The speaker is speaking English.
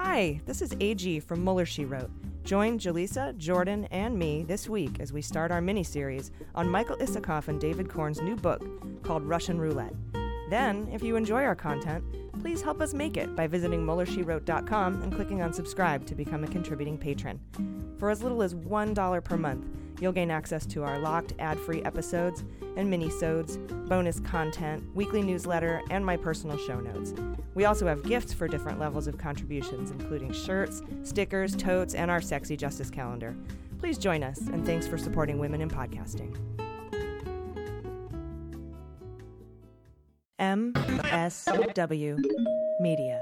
Hi, this is AG from Mueller She Wrote. Join Jaleesa, Jordan, and me this week as we start our mini series on Michael Isikoff and David Corn's new book called Russian Roulette. Then, if you enjoy our content, please help us make it by visiting MuellerSheWrote.com and clicking on subscribe to become a contributing patron. For as little as $1 per month, you'll gain access to our locked ad-free episodes and mini-sodes, bonus content, weekly newsletter, and my personal show notes. We also have gifts for different levels of contributions, including shirts, stickers, totes, and our sexy justice calendar. Please join us, and thanks for supporting women in podcasting. MSW Media.